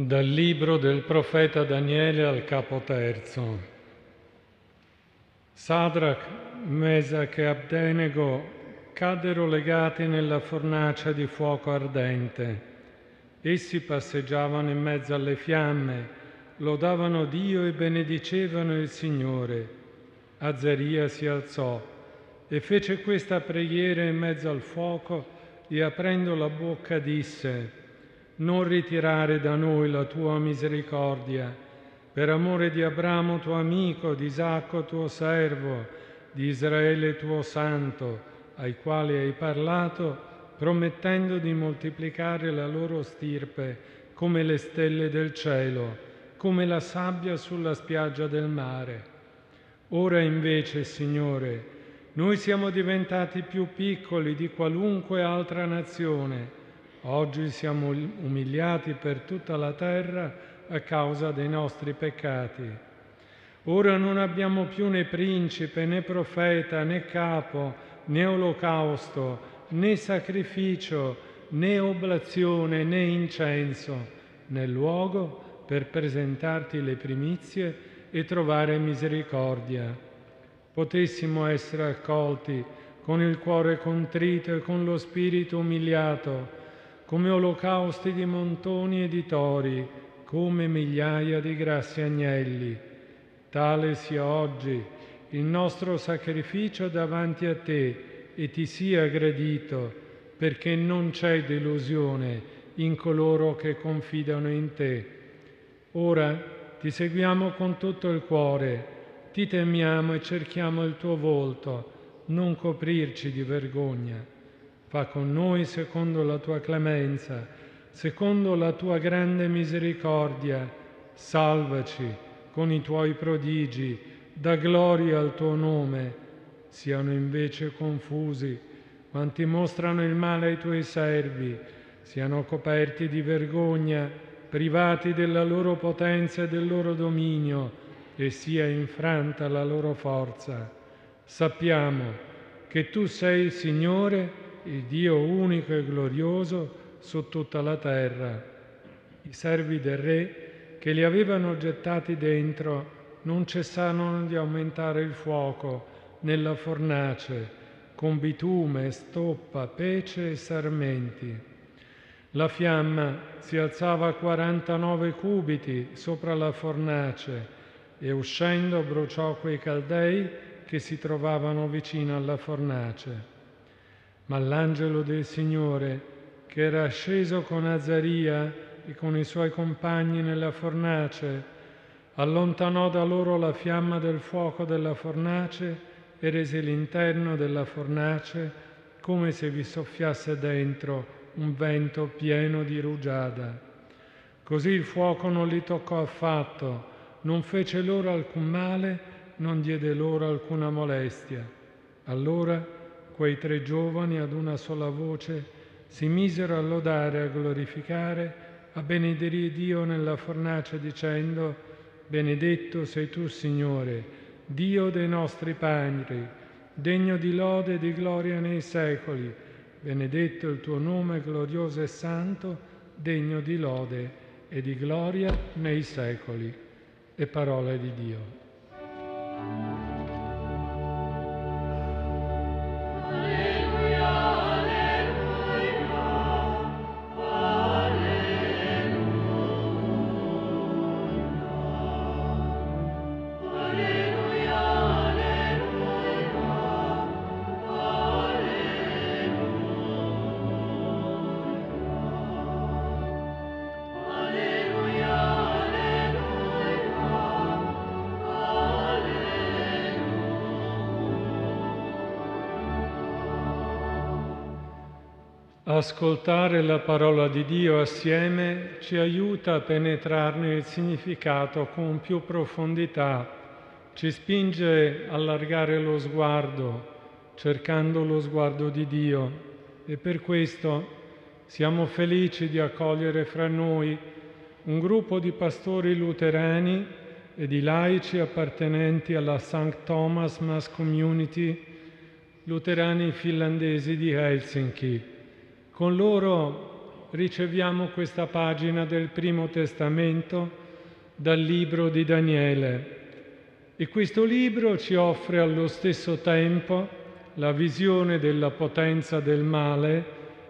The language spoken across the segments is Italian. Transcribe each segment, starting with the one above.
Dal libro del profeta Daniele al capo terzo. Sadrach, Mesach e Abdenego caddero legati nella fornace di fuoco ardente. Essi passeggiavano in mezzo alle fiamme, lodavano Dio e benedicevano il Signore. Azaria si alzò e fece questa preghiera in mezzo al fuoco e aprendo la bocca disse, non ritirare da noi la tua misericordia, per amore di Abramo tuo amico, di Isacco tuo servo, di Israele tuo santo, ai quali hai parlato, promettendo di moltiplicare la loro stirpe come le stelle del cielo, come la sabbia sulla spiaggia del mare. Ora invece, Signore, noi siamo diventati più piccoli di qualunque altra nazione Oggi siamo umiliati per tutta la terra a causa dei nostri peccati. Ora non abbiamo più né principe, né profeta, né capo, né olocausto, né sacrificio, né oblazione, né incenso, nel luogo per presentarti le primizie e trovare misericordia. Potessimo essere accolti con il cuore contrito e con lo spirito umiliato, come olocausti di montoni e di tori, come migliaia di grassi agnelli. Tale sia oggi il nostro sacrificio davanti a te e ti sia gradito, perché non c'è delusione in coloro che confidano in te. Ora ti seguiamo con tutto il cuore, ti temiamo e cerchiamo il tuo volto, non coprirci di vergogna Fa con noi secondo la tua clemenza, secondo la tua grande misericordia. Salvaci con i tuoi prodigi, da gloria al tuo nome. Siano invece confusi quanti mostrano il male ai tuoi servi, siano coperti di vergogna, privati della loro potenza e del loro dominio, e sia infranta la loro forza. Sappiamo che tu sei il Signore il Dio unico e glorioso su tutta la terra. I servi del re che li avevano gettati dentro non cessarono di aumentare il fuoco nella fornace con bitume, stoppa, pece e sarmenti. La fiamma si alzava a 49 cubiti sopra la fornace e uscendo bruciò quei caldei che si trovavano vicino alla fornace. Ma l'angelo del Signore, che era sceso con Azaria e con i suoi compagni nella fornace, allontanò da loro la fiamma del fuoco della fornace e rese l'interno della fornace come se vi soffiasse dentro un vento pieno di rugiada. Così il fuoco non li toccò affatto, non fece loro alcun male, non diede loro alcuna molestia. Allora quei tre giovani ad una sola voce si misero a lodare, a glorificare, a benedire Dio nella fornace dicendo, benedetto sei tu Signore, Dio dei nostri padri, degno di lode e di gloria nei secoli, benedetto il tuo nome glorioso e santo, degno di lode e di gloria nei secoli. E parole di Dio. Ascoltare la parola di Dio assieme ci aiuta a penetrarne il significato con più profondità, ci spinge a allargare lo sguardo, cercando lo sguardo di Dio e per questo siamo felici di accogliere fra noi un gruppo di pastori luterani e di laici appartenenti alla St. Thomas Mass Community, luterani finlandesi di Helsinki con loro riceviamo questa pagina del Primo Testamento dal libro di Daniele. E questo libro ci offre allo stesso tempo la visione della potenza del male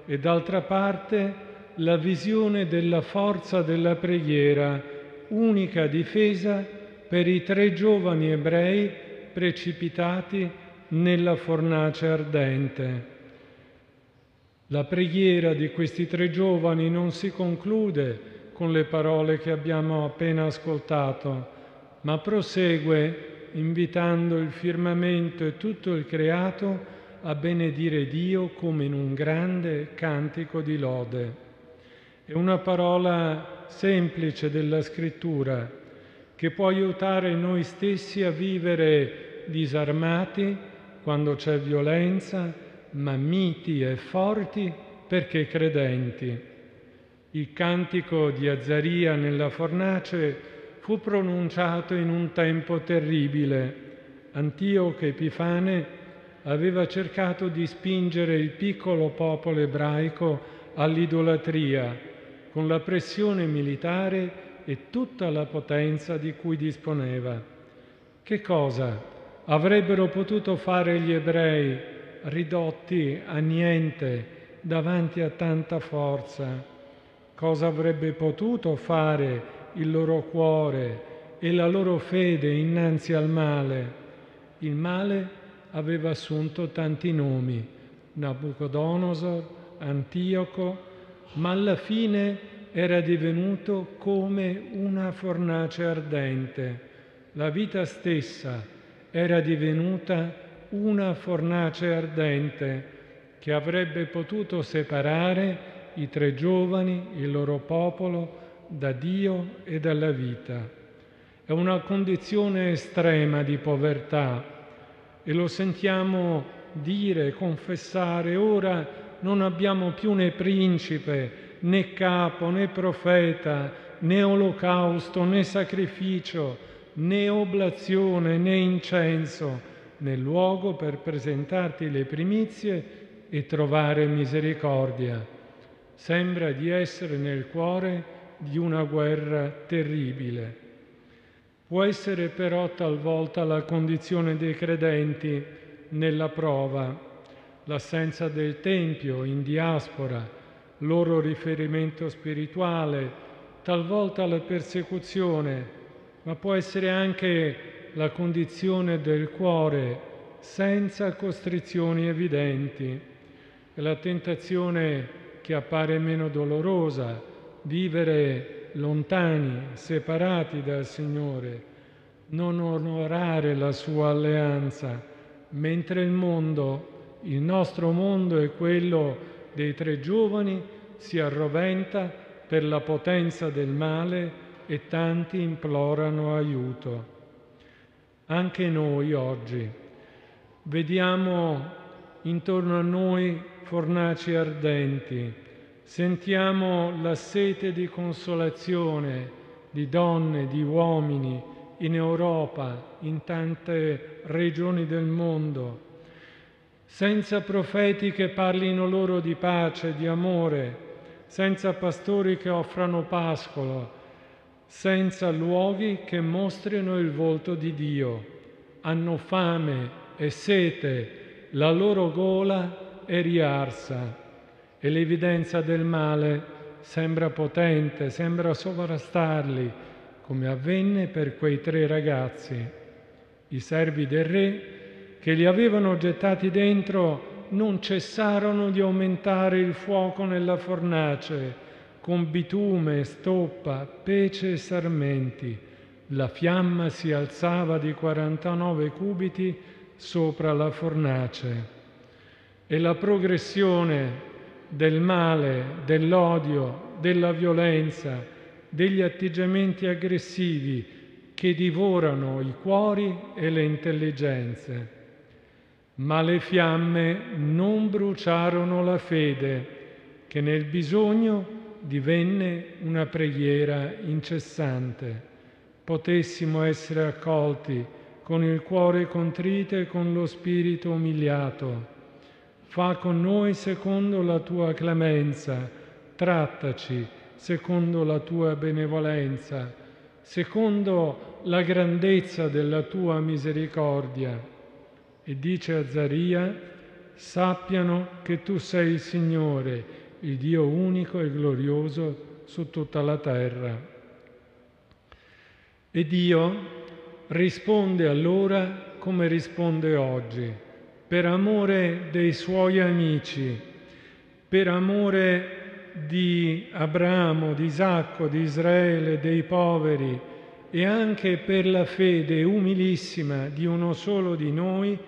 e d'altra parte la visione della forza della preghiera, unica difesa per i tre giovani ebrei precipitati nella fornace ardente. La preghiera di questi tre giovani non si conclude con le parole che abbiamo appena ascoltato, ma prosegue invitando il firmamento e tutto il creato a benedire Dio come in un grande cantico di lode. È una parola semplice della scrittura che può aiutare noi stessi a vivere disarmati quando c'è violenza, ma miti e forti perché credenti. Il cantico di Azzaria nella fornace fu pronunciato in un tempo terribile. Antioche Epifane aveva cercato di spingere il piccolo popolo ebraico all'idolatria con la pressione militare e tutta la potenza di cui disponeva. Che cosa avrebbero potuto fare gli ebrei ridotti a niente davanti a tanta forza? cosa avrebbe potuto fare il loro cuore e la loro fede innanzi al male. Il male aveva assunto tanti nomi, Nabucodonosor, Antioco, ma alla fine era divenuto come una fornace ardente. La vita stessa era divenuta una fornace ardente che avrebbe potuto separare i tre giovani, il loro popolo, da Dio e dalla vita. È una condizione estrema di povertà e lo sentiamo dire, confessare, ora non abbiamo più né principe, né capo, né profeta, né olocausto, né sacrificio, né oblazione, né incenso, né luogo per presentarti le primizie e trovare misericordia sembra di essere nel cuore di una guerra terribile. Può essere però talvolta la condizione dei credenti nella prova, l'assenza del Tempio in diaspora, loro riferimento spirituale, talvolta la persecuzione, ma può essere anche la condizione del cuore senza costrizioni evidenti. E la tentazione che appare meno dolorosa, vivere lontani, separati dal Signore, non onorare la sua alleanza, mentre il mondo, il nostro mondo è quello dei tre giovani, si arroventa per la potenza del male e tanti implorano aiuto. Anche noi oggi. Vediamo intorno a noi fornaci ardenti, sentiamo la sete di consolazione di donne, di uomini in Europa, in tante regioni del mondo, senza profeti che parlino loro di pace, di amore, senza pastori che offrano pascolo, senza luoghi che mostrino il volto di Dio. Hanno fame e sete, la loro gola e riarsa e l'evidenza del male sembra potente, sembra sovrastarli, come avvenne per quei tre ragazzi. I servi del re che li avevano gettati dentro non cessarono di aumentare il fuoco nella fornace con bitume, stoppa, pece e sarmenti. La fiamma si alzava di 49 cubiti sopra la fornace e la progressione del male, dell'odio, della violenza, degli atteggiamenti aggressivi che divorano i cuori e le intelligenze. Ma le fiamme non bruciarono la fede, che nel bisogno divenne una preghiera incessante. Potessimo essere accolti con il cuore contrito e con lo spirito umiliato Fa con noi secondo la tua clemenza, trattaci secondo la tua benevolenza, secondo la grandezza della tua misericordia. E dice a Zaria, sappiano che tu sei il Signore, il Dio unico e glorioso su tutta la terra. E Dio risponde allora come risponde oggi, per amore dei suoi amici, per amore di Abramo, di Isacco, di Israele, dei poveri e anche per la fede umilissima di uno solo di noi,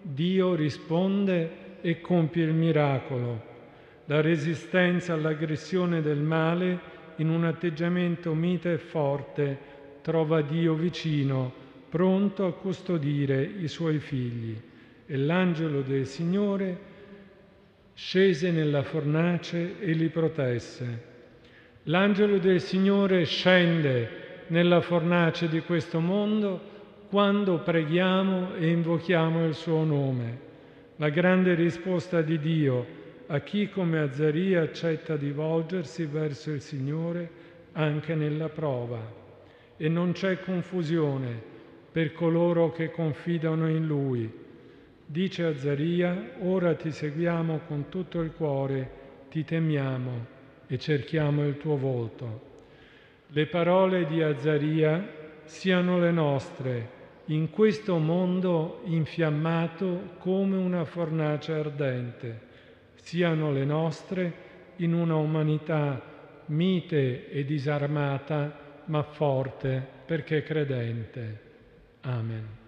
Dio risponde e compie il miracolo. La resistenza all'aggressione del male in un atteggiamento mite e forte trova Dio vicino, pronto a custodire i suoi figli. E l'angelo del Signore scese nella fornace e li protesse. L'angelo del Signore scende nella fornace di questo mondo quando preghiamo e invochiamo il suo nome. La grande risposta di Dio a chi come Azzaria accetta di volgersi verso il Signore anche nella prova. E non c'è confusione per coloro che confidano in Lui Dice a Zaria, ora ti seguiamo con tutto il cuore, ti temiamo e cerchiamo il tuo volto. Le parole di Azaria siano le nostre in questo mondo infiammato come una fornace ardente, siano le nostre in una umanità mite e disarmata ma forte perché credente. Amen.